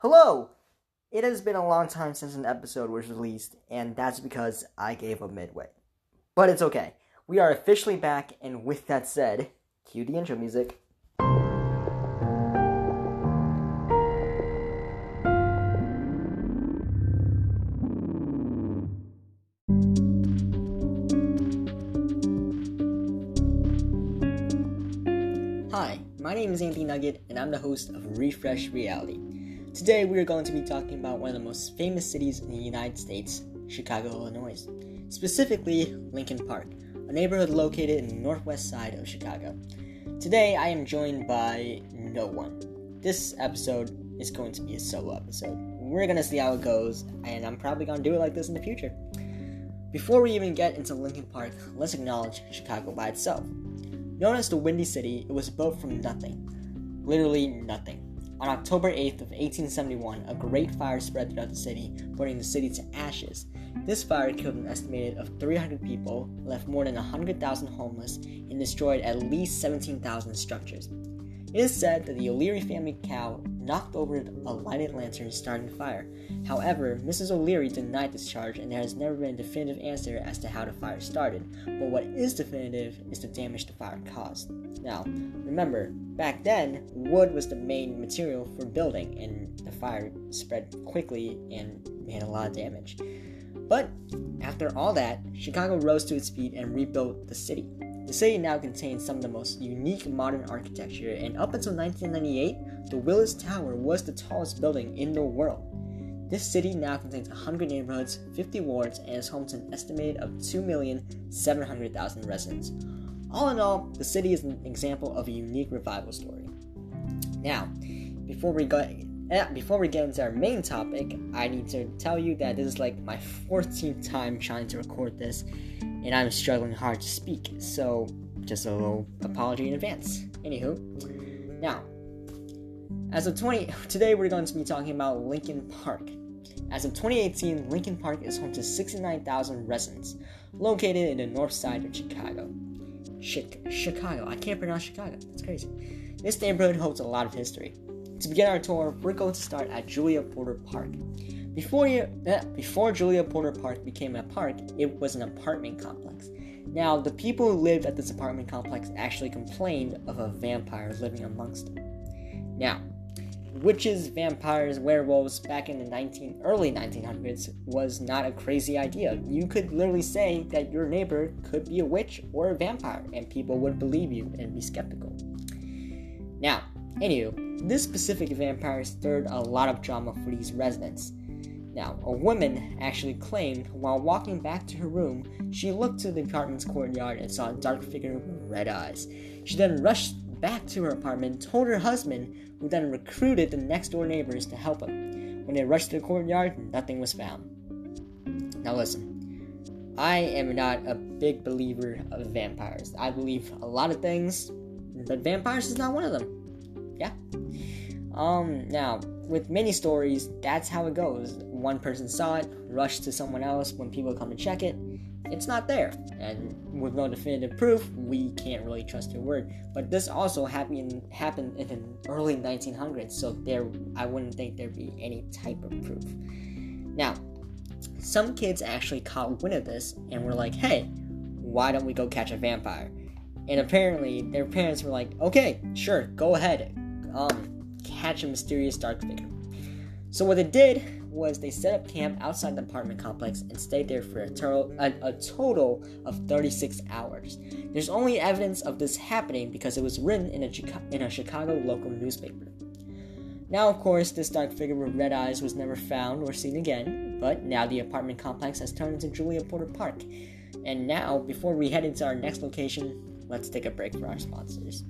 Hello! It has been a long time since an episode was released, and that's because I gave up midway. But it's okay. We are officially back, and with that said, cue the intro music. Hi, my name is Anthony Nugget, and I'm the host of Refresh Reality. Today, we are going to be talking about one of the most famous cities in the United States, Chicago, Illinois. Specifically, Lincoln Park, a neighborhood located in the northwest side of Chicago. Today, I am joined by no one. This episode is going to be a solo episode. We're to see how it goes, and I'm probably to do it like this in the future. Before we even get into Lincoln Park, let's acknowledge Chicago by itself. Known as the Windy City, it was built from nothing. Literally nothing. On October 8th of 1871, a great fire spread throughout the city, burning the city to ashes. This fire killed an estimated of 300 people, left more than 100,000 homeless, and destroyed at least 17,000 structures. It is said that the O'Leary family cow knocked over a lighted lantern starting fire. However, Mrs. O'Leary denied this charge, and there has never been a definitive answer as to how the fire started. But what is definitive is the damage the fire caused. Now, remember, back then, wood was the main material for building, and the fire spread quickly and made a lot of damage. But after all that, Chicago rose to its feet and rebuilt the city. The city now contains some of the most unique modern architecture, and up until 1998, the Willis Tower was the tallest building in the world. This city now contains 100 neighborhoods, 50 wards, and is home to an estimated of 2,700,000 residents. All in all, the city is an example of a unique revival story. Now, before we go, eh, before we get into our main topic, I need to tell you that this is like my 14th time trying to record this, and I'm struggling hard to speak. So, just a little apology in advance. Anywho, now, as of 20, today we're going to be talking about Lincoln Park. As of 2018, Lincoln Park is home to 69,000 residents, located in the north side of Chicago. Chicago. I can't pronounce Chicago. That's crazy. This neighborhood holds a lot of history. To begin our tour, we're going to start at Julia Porter Park. Before, you, eh, before Julia Porter Park became a park, it was an apartment complex. Now, the people who lived at this apartment complex actually complained of a vampire living amongst them. Now, witches, vampires, werewolves back in the 19 early 1900s was not a crazy idea. You could literally say that your neighbor could be a witch or a vampire, and people would believe you and be skeptical. Now, anywho, this specific vampire stirred a lot of drama for these residents. Now, a woman actually claimed while walking back to her room, she looked to the apartment's courtyard and saw a dark figure with red eyes. She then rushed back to her apartment, told her husband, who then recruited the next door neighbors to help him. When they rushed to the courtyard, nothing was found. Now, listen, I am not a big believer of vampires. I believe a lot of things, but vampires is not one of them. Yeah. Um, now, with many stories, that's how it goes. One person saw it, rushed to someone else when people come to check it, it's not there. And with no definitive proof, we can't really trust your word. But this also happened happened in the early 1900s, so there I wouldn't think there'd be any type of proof. Now, some kids actually caught wind of this and were like, "Hey, why don't we go catch a vampire?" And apparently, their parents were like, "Okay, sure, go ahead, um, catch a mysterious dark figure." So what they did was they set up camp outside the apartment complex and stayed there for a, tur- a, a, total of 36 hours. There's only evidence of this happening because it was written in a, Chica- in a Chicago local newspaper. Now, of course, this dark figure with red eyes was never found or seen again, but now the apartment complex has turned into Julia Porter Park. And now, before we head into our next location, let's take a break for our sponsors.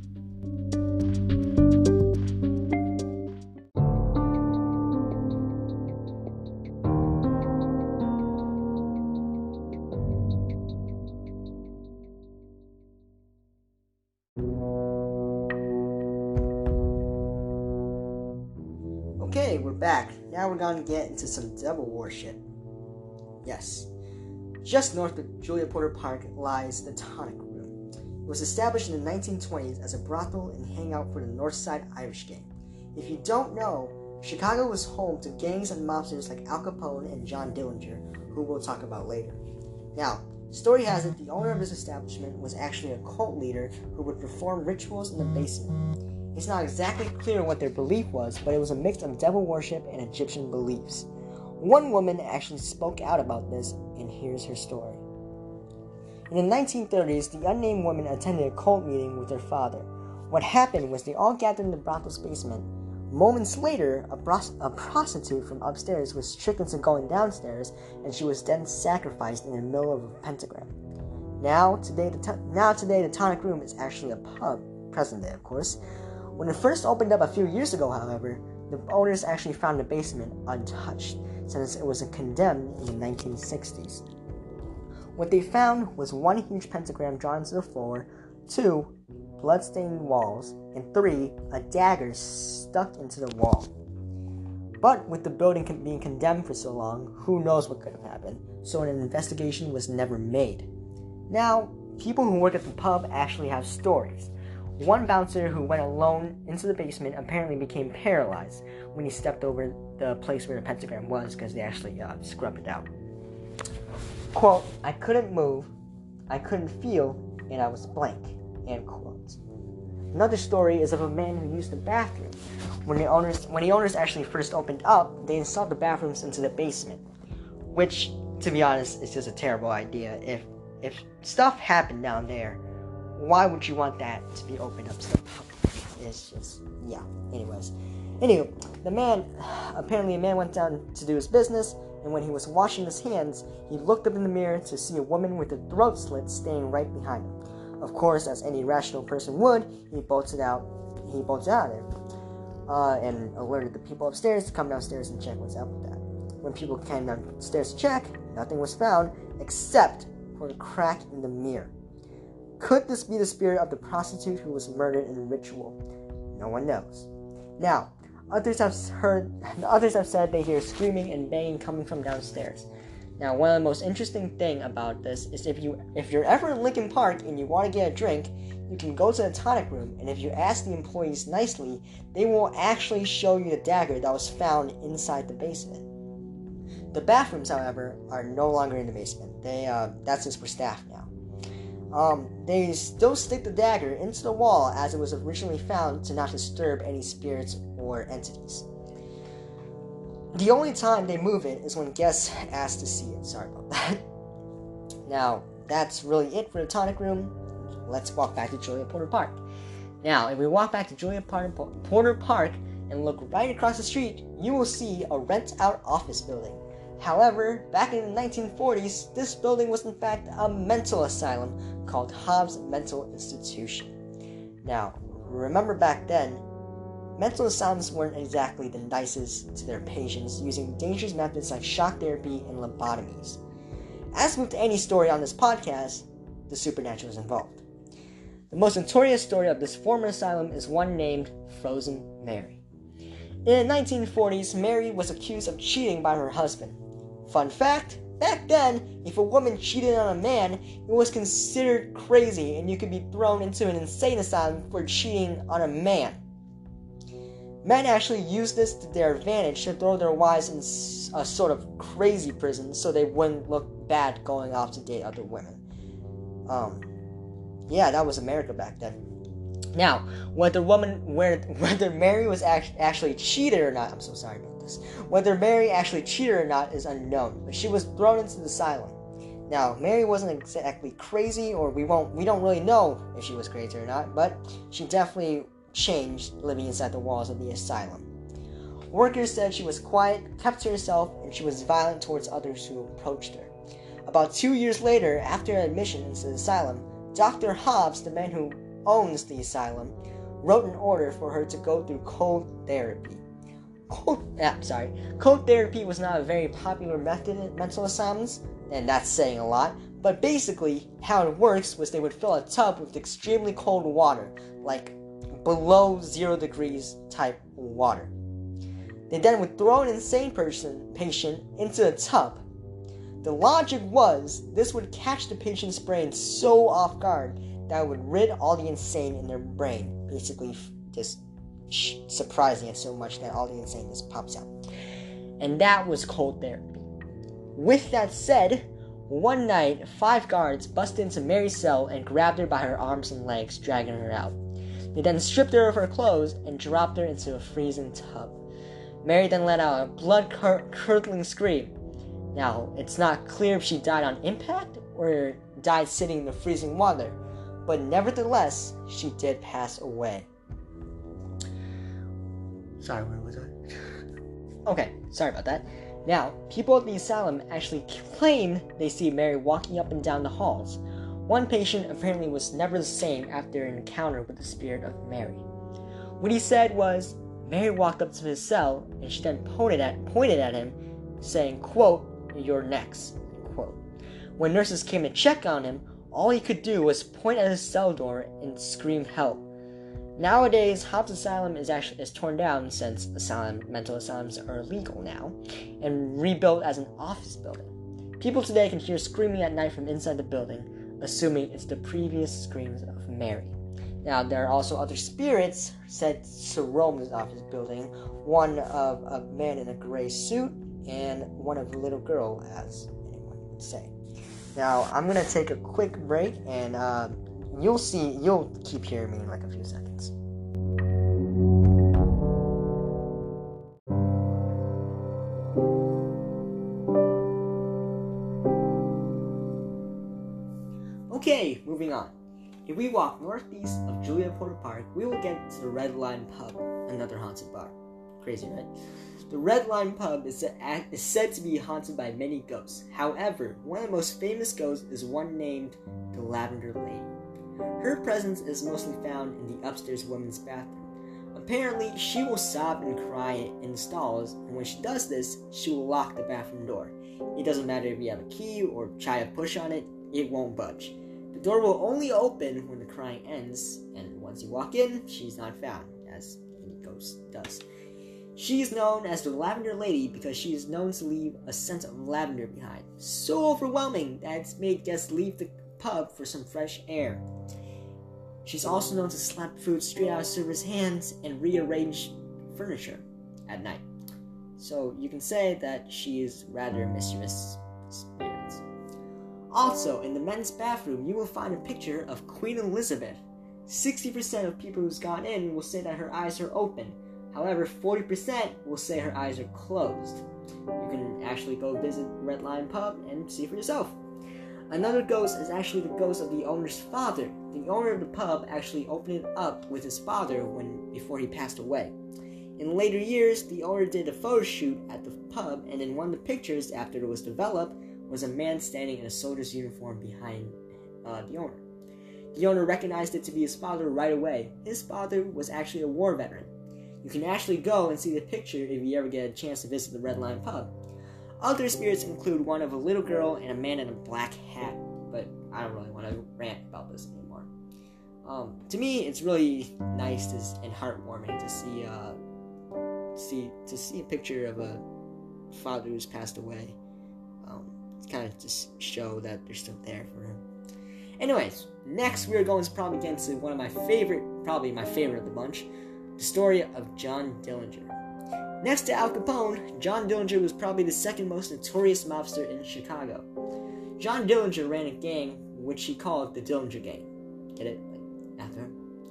Okay, we're back. Now we're to get into some devil worship. Yes. Just north of Julia Porter Park lies the Tonic Room. It was established in the 1920s as a brothel and hangout for the Northside Irish Gang. If you don't know, Chicago was home to gangs and mobsters like Al Capone and John Dillinger, who we'll talk about later. Now, story has it the owner of this establishment was actually a cult leader who would perform rituals in the basement. It's not exactly clear what their belief was, but it was a mix of devil worship and Egyptian beliefs. One woman actually spoke out about this, and here's her story. In the 1930s, the unnamed woman attended a cult meeting with her father. What happened was they all gathered in the brothel's basement. Moments later, a, bros- a, prostitute from upstairs was tricked into going downstairs, and she was then sacrificed in the middle of a pentagram. Now today, the now today, the tonic room is actually a pub, present day, of course. When it first opened up a few years ago, however, the owners actually found the basement untouched, since it was condemned in the 1960s. What they found was one huge pentagram drawn to the floor, two bloodstained walls, and three, a dagger stuck into the wall. But with the building being condemned for so long, who knows what could have happened, so an investigation was never made. Now, people who work at the pub actually have stories. One bouncer who went alone into the basement apparently became paralyzed when he stepped over the place where the pentagram was because they actually uh, scrubbed it out. Quote, I couldn't move, I couldn't feel, and I was blank. End quote. Another story is of a man who used the bathroom. When the owners when the owners actually first opened up, they installed the bathrooms into the basement. Which, to be honest, is just a terrible idea. If if stuff happened down there, why would you want that to be opened up to the public? It's just yeah. Anyways. Anyway, the man apparently a man went down to do his business and when he was washing his hands, he looked up in the mirror to see a woman with a throat slit standing right behind him. Of course, as any rational person would, he bolted out. He bolted out of there, uh, and alerted the people upstairs to come downstairs and check what's up with that. When people came downstairs to check, nothing was found except for a crack in the mirror. Could this be the spirit of the prostitute who was murdered in the ritual? No one knows. Now, Others have heard, others have said they hear screaming and banging coming from downstairs. Now, one of the most interesting thing about this is if you if you're ever in Lincoln Park and you want to get a drink, you can go to the tonic room, and if you ask the employees nicely, they will actually show you the dagger that was found inside the basement. The bathrooms, however, are no longer in the basement. They uh, that's just for staff now. Um, they still stick the dagger into the wall as it was originally found to not disturb any spirits or entities. The only time they move it is when guests ask to see it. Sorry about that. now, that's really it for the tonic room. Let's walk back to Julia Porter Park. Now, if we walk back to Julia Porter Park and look right across the street, you will see a rent out office building. However, back in the 1940s, this building was in fact a mental asylum called Hobbs Mental Institution. Now, remember back then, mental asylums weren't exactly the nicest to their patients, using dangerous methods like shock therapy and lobotomies. As with any story on this podcast, the supernatural is involved. The most notorious story of this former asylum is one named Frozen Mary. In the 1940s, Mary was accused of cheating by her husband. Fun fact back then, if a woman cheated on a man, it was considered crazy and you could be thrown into an insane asylum for cheating on a man. Men actually used this to their advantage to throw their wives in a sort of crazy prison so they wouldn't look bad going off to date other women. Um, yeah, that was America back then. Now, whether woman, whether Mary was actually cheated or not, I'm so sorry Whether Mary actually cheated or not is unknown, but she was thrown into the asylum. Now, Mary wasn't exactly crazy, or we won't, we don't really know if she was crazy or not, but she definitely changed living inside the walls of the asylum. Workers said she was quiet, kept to herself, and she was violent towards others who approached her. About two years later, after admission into the asylum, Dr. Hobbs, the man who owns the asylum, wrote an order for her to go through cold therapy. Cold, ah, sorry, cold therapy was not a very popular method in mental asylums, and that's saying a lot. But basically, how it works was they would fill a tub with extremely cold water, like below zero degrees type water. They then would throw an insane person patient into a tub. The logic was this would catch the patient's brain so off guard that it would rid all the insane in their brain, basically just surprising it so much that all the insaneness pops out. And that was cold therapy. With that said, one night, five guards busted into Mary's cell and grabbed her by her arms and legs, dragging her out. They then stripped her of her clothes and dropped her into a freezing tub. Mary then let out a blood curdling scream. Now, it's not clear if she died on impact or died sitting in the freezing water, but nevertheless, she did pass away. Sorry, where was I? okay, sorry about that. Now, people at the asylum actually claim they see Mary walking up and down the halls. One patient apparently was never the same after an encounter with the spirit of Mary. What he said was, Mary walked up to his cell and she then pointed at, pointed at him, saying, quote, you're next, quote. When nurses came to check on him, all he could do was point at his cell door and scream help. Nowadays, Hobbs Asylum is actually is torn down since asylum mental asylums are illegal now, and rebuilt as an office building. People today can hear screaming at night from inside the building, assuming it's the previous screams of Mary. Now, there are also other spirits said to roam this office building. One of a man in a gray suit, and one of a little girl, as anyone would say. Now, I'm gonna take a quick break, and uh, you'll see. You'll keep hearing me in like a few seconds. Okay, moving on. If we walk northeast of Julia Porter Park, we will get to the Red Lion Pub, another haunted bar. Crazy, right? The Red Lion Pub is, is said to be haunted by many ghosts. However, one of the most famous ghosts is one named the Lavender Lady. Her presence is mostly found in the upstairs women's bathroom. Apparently, she will sob and cry in the stalls, and when she does this, she will lock the bathroom door. It doesn't matter if you have a key or try to push on it, it won't budge. The door will only open when the crying ends, and once you walk in, she's not found, as any ghost does. She is known as the Lavender Lady because she is known to leave a scent of lavender behind, so overwhelming that it's made guests leave the pub for some fresh air. She's also known to slap food straight out of servers' hands and rearrange furniture at night. So you can say that she is rather mischievous also, in the men's bathroom, you will find a picture of Queen Elizabeth. 60% of people who's gone in will say that her eyes are open. However, 40% will say her eyes are closed. You can actually go visit Red Lion Pub and see for yourself. Another ghost is actually the ghost of the owner's father. The owner of the pub actually opened it up with his father when before he passed away. In later years, the owner did a photo shoot at the pub, and in one of the pictures, after it was developed, was a man standing in a soldier's uniform behind uh, the owner. The owner recognized it to be his father right away. His father was actually a war veteran. You can actually go and see the picture if you ever get a chance to visit the Red Lion pub. Other spirits include one of a little girl and a man in a black hat, but I don't really want to rant about this anymore. Um, to me, it's really nice to, and heartwarming to see, uh, see to see a picture of a father who's passed away. Um, kind of just show that they're still there for him. Anyways, next we are going to probably get into one of my favorite, probably my favorite of the bunch, the story of John Dillinger. Next to Al Capone, John Dillinger was probably the second most notorious mobster in Chicago. John Dillinger ran a gang which he called the Dillinger Gang. Get it?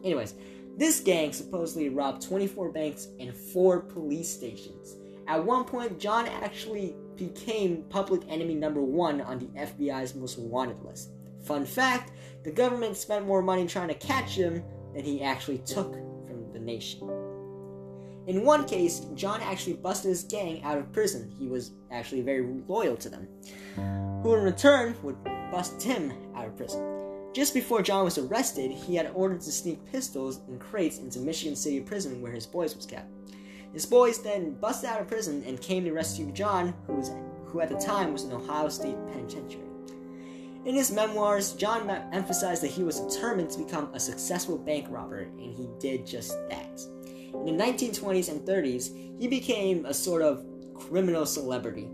Anyways, this gang supposedly robbed 24 banks and 4 police stations. At one point, John actually became public enemy number one on the FBI's most wanted list. Fun fact the government spent more money trying to catch him than he actually took from the nation. In one case, John actually busted his gang out of prison. He was actually very loyal to them, who in return would bust him out of prison. Just before John was arrested, he had ordered to sneak pistols and crates into Michigan City Prison where his boys was kept. His boys then busted out of prison and came to rescue John, who, was, who at the time was in Ohio State Penitentiary. In his memoirs, John emphasized that he was determined to become a successful bank robber, and he did just that. In the 1920s and 30s, he became a sort of criminal celebrity.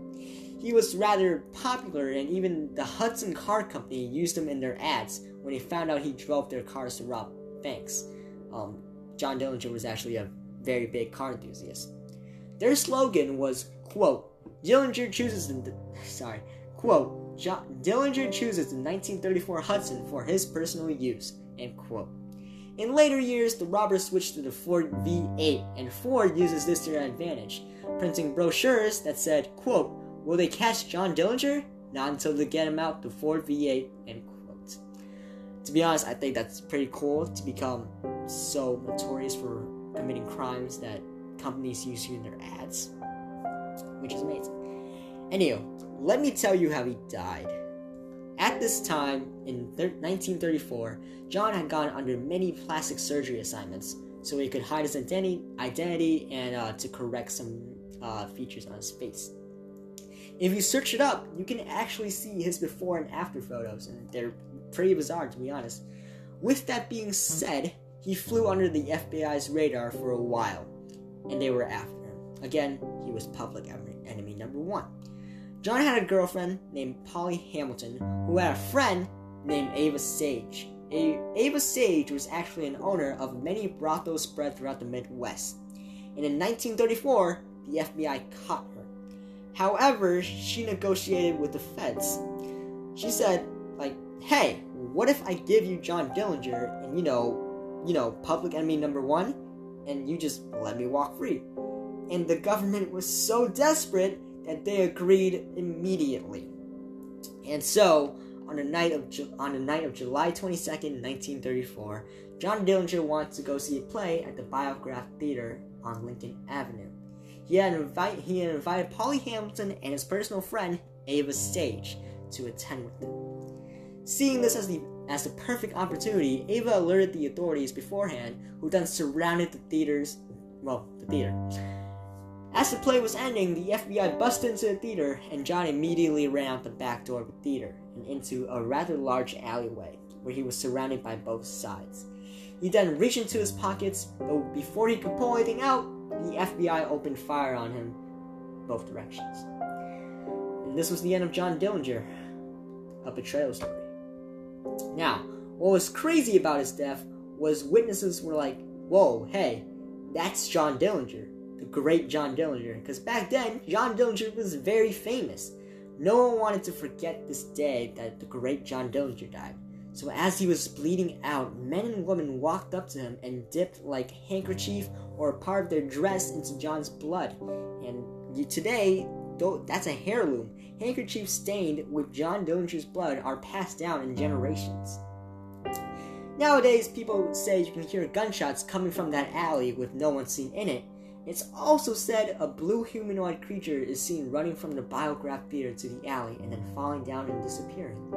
He was rather popular, and even the Hudson Car Company used him in their ads when they found out he drove their cars to rob banks. Um, John Dillinger was actually a very big car enthusiast. Their slogan was, quote, Dillinger chooses the, sorry, quote, John, Dillinger chooses the 1934 Hudson for his personal use, end quote. In later years, the robbers switched to the Ford V8, and Ford uses this to their advantage, printing brochures that said, quote, Will they catch John Dillinger? Not until they get him out the Ford V8, end quote. To be honest, I think that's pretty cool to become so notorious for committing crimes that companies use you in their ads, which is amazing. Anyway, let me tell you how he died. At this time, in 1934, John had gone under many plastic surgery assignments so he could hide his identity, identity and uh, to correct some uh, features on his face. If you search it up, you can actually see his before and after photos, and they're pretty bizarre to be honest. With that being said, he flew under the FBI's radar for a while, and they were after him. Again, he was public enemy number one. John had a girlfriend named Polly Hamilton who had a friend named Ava Sage. A- Ava Sage was actually an owner of many brothels spread throughout the Midwest. And in 1934, the FBI caught. However, she negotiated with the feds. She said, like, hey, what if I give you John Dillinger and, you know, you know, public enemy number one, and you just let me walk free? And the government was so desperate that they agreed immediately. And so, on the night of Ju- on the night of July 22nd, 1934, John Dillinger wanted to go see a play at the Biograph Theater on Lincoln Avenue. He had, invite, he invited Polly Hamilton and his personal friend Ava Sage to attend with them. Seeing this as the as the perfect opportunity, Ava alerted the authorities beforehand, who then surrounded the theaters, well, the theater. As the play was ending, the FBI busted into the theater, and John immediately ran out the back door of the theater and into a rather large alleyway where he was surrounded by both sides. He then reached into his pockets, but before he could pull anything out, the FBI opened fire on him both directions. And this was the end of John Dillinger, a betrayal story. Now, what was crazy about his death was witnesses were like, whoa, hey, that's John Dillinger the great John Dillinger, because back then, John Dillinger was very famous. No one wanted to forget this day that the great John Dillinger died. So as he was bleeding out, men and women walked up to him and dipped like handkerchief or part of their dress into John's blood. And today, that's a heirloom. Handkerchiefs stained with John Dillinger's blood are passed down in generations. Nowadays, people say you can hear gunshots coming from that alley with no one seen in it, it's also said a blue humanoid creature is seen running from the Biograph Theater to the alley and then falling down and disappearing.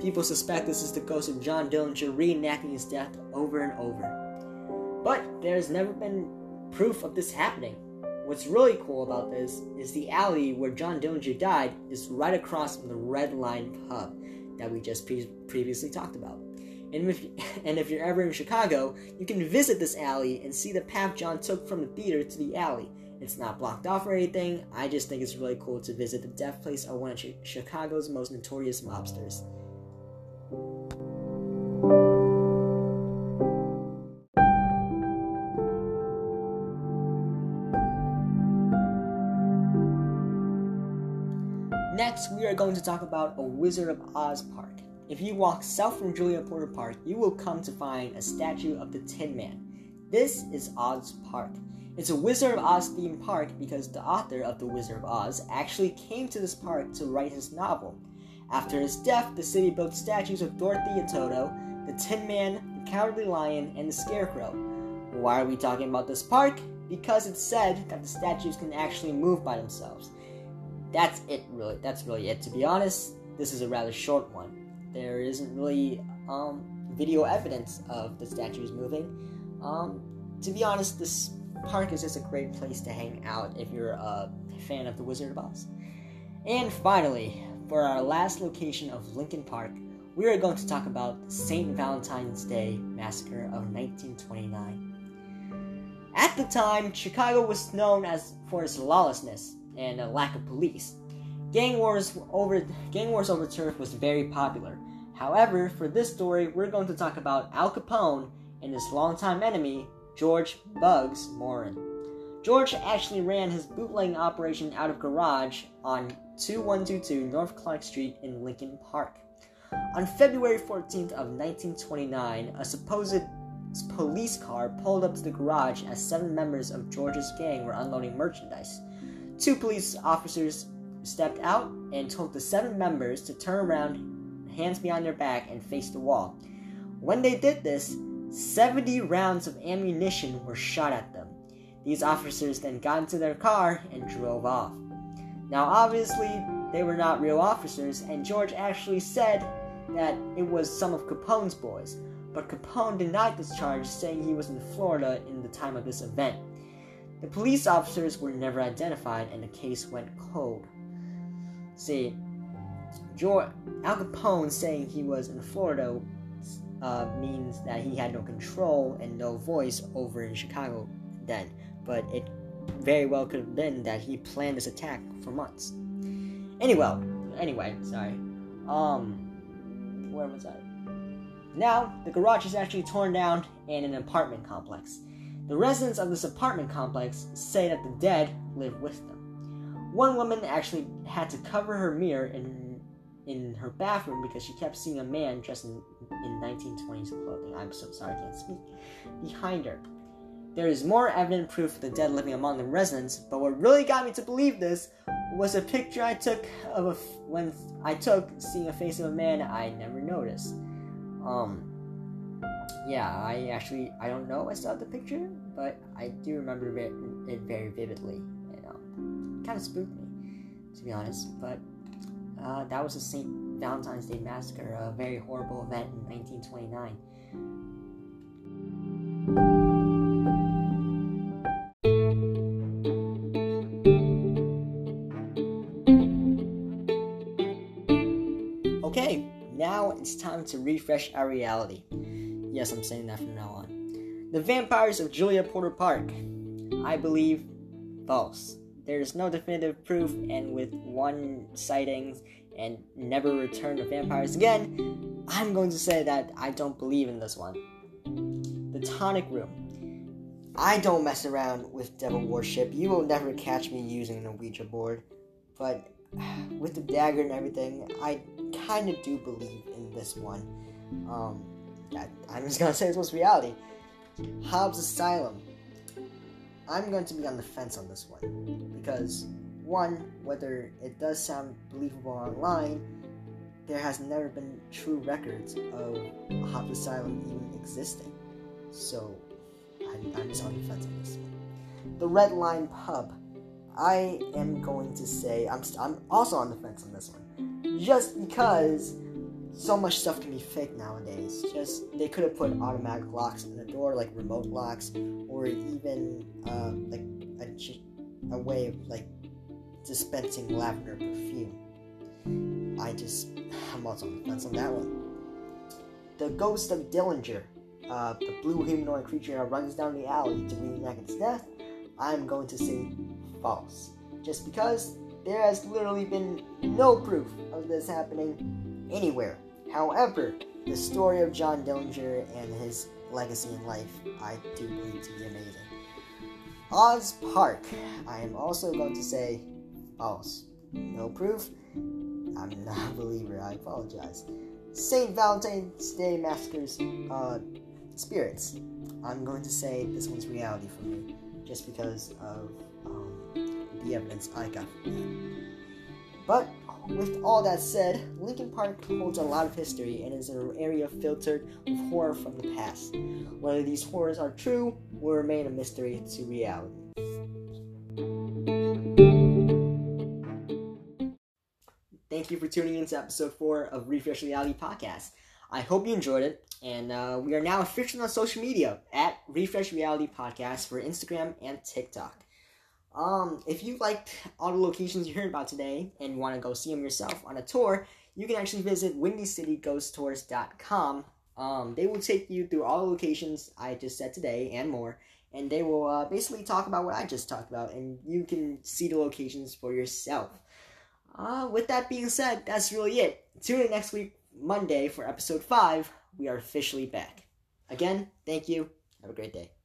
People suspect this is the ghost of John Dillinger reenacting his death over and over. But there's never been proof of this happening. What's really cool about this is the alley where John Dillinger died is right across from the Red Lion pub that we just pre- previously talked about. And if, and if you're ever in Chicago, you can visit this alley and see the path John took from the theater to the alley. It's not blocked off or anything. I just think it's really cool to visit the death place of one of Chicago's most notorious mobsters. Next, we are going to talk about a Wizard of Oz park. If you walk south from Julia Porter Park, you will come to find a statue of the Tin Man. This is Oz Park. It's a Wizard of Oz themed park because the author of The Wizard of Oz actually came to this park to write his novel. After his death, the city built statues of Dorothy and Toto, the Tin Man, the Cowardly Lion, and the Scarecrow. Why are we talking about this park? Because it's said that the statues can actually move by themselves. That's it, really. That's really it. To be honest, this is a rather short one there isn't really um, video evidence of the statues moving. Um, to be honest, this park is just a great place to hang out if you're a fan of The Wizard of Oz. And finally, for our last location of Lincoln Park, we are going to talk about the St. Valentine's Day Massacre of 1929. At the time, Chicago was known as for its lawlessness and a lack of police. Gang wars over gang wars over turf was very popular, However, for this story, we're going to talk about Al Capone and his longtime enemy, George Bugs Moran. George actually ran his bootlegging operation out of garage on 2122 North Clark Street in Lincoln Park. On February 14th of 1929, a supposed police car pulled up to the garage as seven members of George's gang were unloading merchandise. Two police officers stepped out and told the seven members to turn around, hands behind their back, and face the wall. When they did this, 70 rounds of ammunition were shot at them. These officers then got into their car and drove off. Now, obviously, they were not real officers, and George actually said that it was some of Capone's boys, but Capone denied this charge, saying he was in Florida in the time of this event. The police officers were never identified, and the case went cold. See, George, Al Capone saying he was in Florida uh, means that he had no control and no voice over in Chicago then, but it very well could have been that he planned this attack for months. Anyway, anyway, sorry. Um, where was I? Now, the garage is actually torn down in an apartment complex. The residents of this apartment complex say that the dead live with them. One woman actually had to cover her mirror in in her bathroom because she kept seeing a man dressed in, in 1920s clothing. I'm so sorry, I can't speak. Behind her. There is more evident proof of the dead living among the residents, but what really got me to believe this was a picture I took of a f- when I took seeing a face of a man I never noticed. Um, yeah, I actually I don't know I saw the picture, but I do remember it very vividly. You know, kind of spooked me, to be honest. But uh, that was the St. Valentine's Day Massacre, a very horrible event in 1929. Okay, now it's time to refresh our reality. Yes, I'm saying that from now on. The Vampires of Julia Porter Park. I believe false. There's no definitive proof, and with one sightings and never return of vampires again, I'm going to say that I don't believe in this one. The Tonic Room. I don't mess around with devil worship. You will never catch me using an Ouija board. But with the dagger and everything, I kind of do believe in this one. Um, I'm just gonna say this was reality. Hobbs Asylum. I'm going to be on the fence on this one because one, whether it does sound believable online, there has never been true records of Hobbs Asylum even existing. So I'm, I'm just on the fence on this one. The Red Lion Pub. I am going to say I'm, I'm also on the fence on this one, just because so much stuff can be fake nowadays. Just they could have put automatic locks in the door, like remote locks, or even uh, like a, a way of like dispensing lavender perfume. I just I'm also on on that one. The ghost of Dillinger, uh, the blue humanoid creature that runs down the alley to reenact its death. I'm going to say false, just because there has literally been no proof of this happening anywhere. However, the story of John Dillinger and his legacy in life, I do believe to be amazing. Oz Park, I am also going to say false. No proof. I'm not a believer. I apologize. St. Valentine's Day Massacre's uh, spirits. I'm going to say this one's reality for me, just because of um, the evidence I got from that. But with all that said, Lincoln Park holds a lot of history and is an area filtered with horror from the past. Whether these horrors are true will remain a mystery to reality. Thank you for tuning in to episode 4 of Refresh Reality Podcast. I hope you enjoyed it, and uh, we are now officially on social media at Refresh Reality Podcast for Instagram and TikTok. Um, if you liked all the locations you heard about today and want to go see them yourself on a tour, you can actually visit WindyCityGhostTours.com. Um, they will take you through all the locations I just said today and more, and they will uh, basically talk about what I just talked about, and you can see the locations for yourself. Uh, with that being said, that's really it. Tune in next week, Monday, for episode 5. We are officially back. Again, thank you. Have a great day.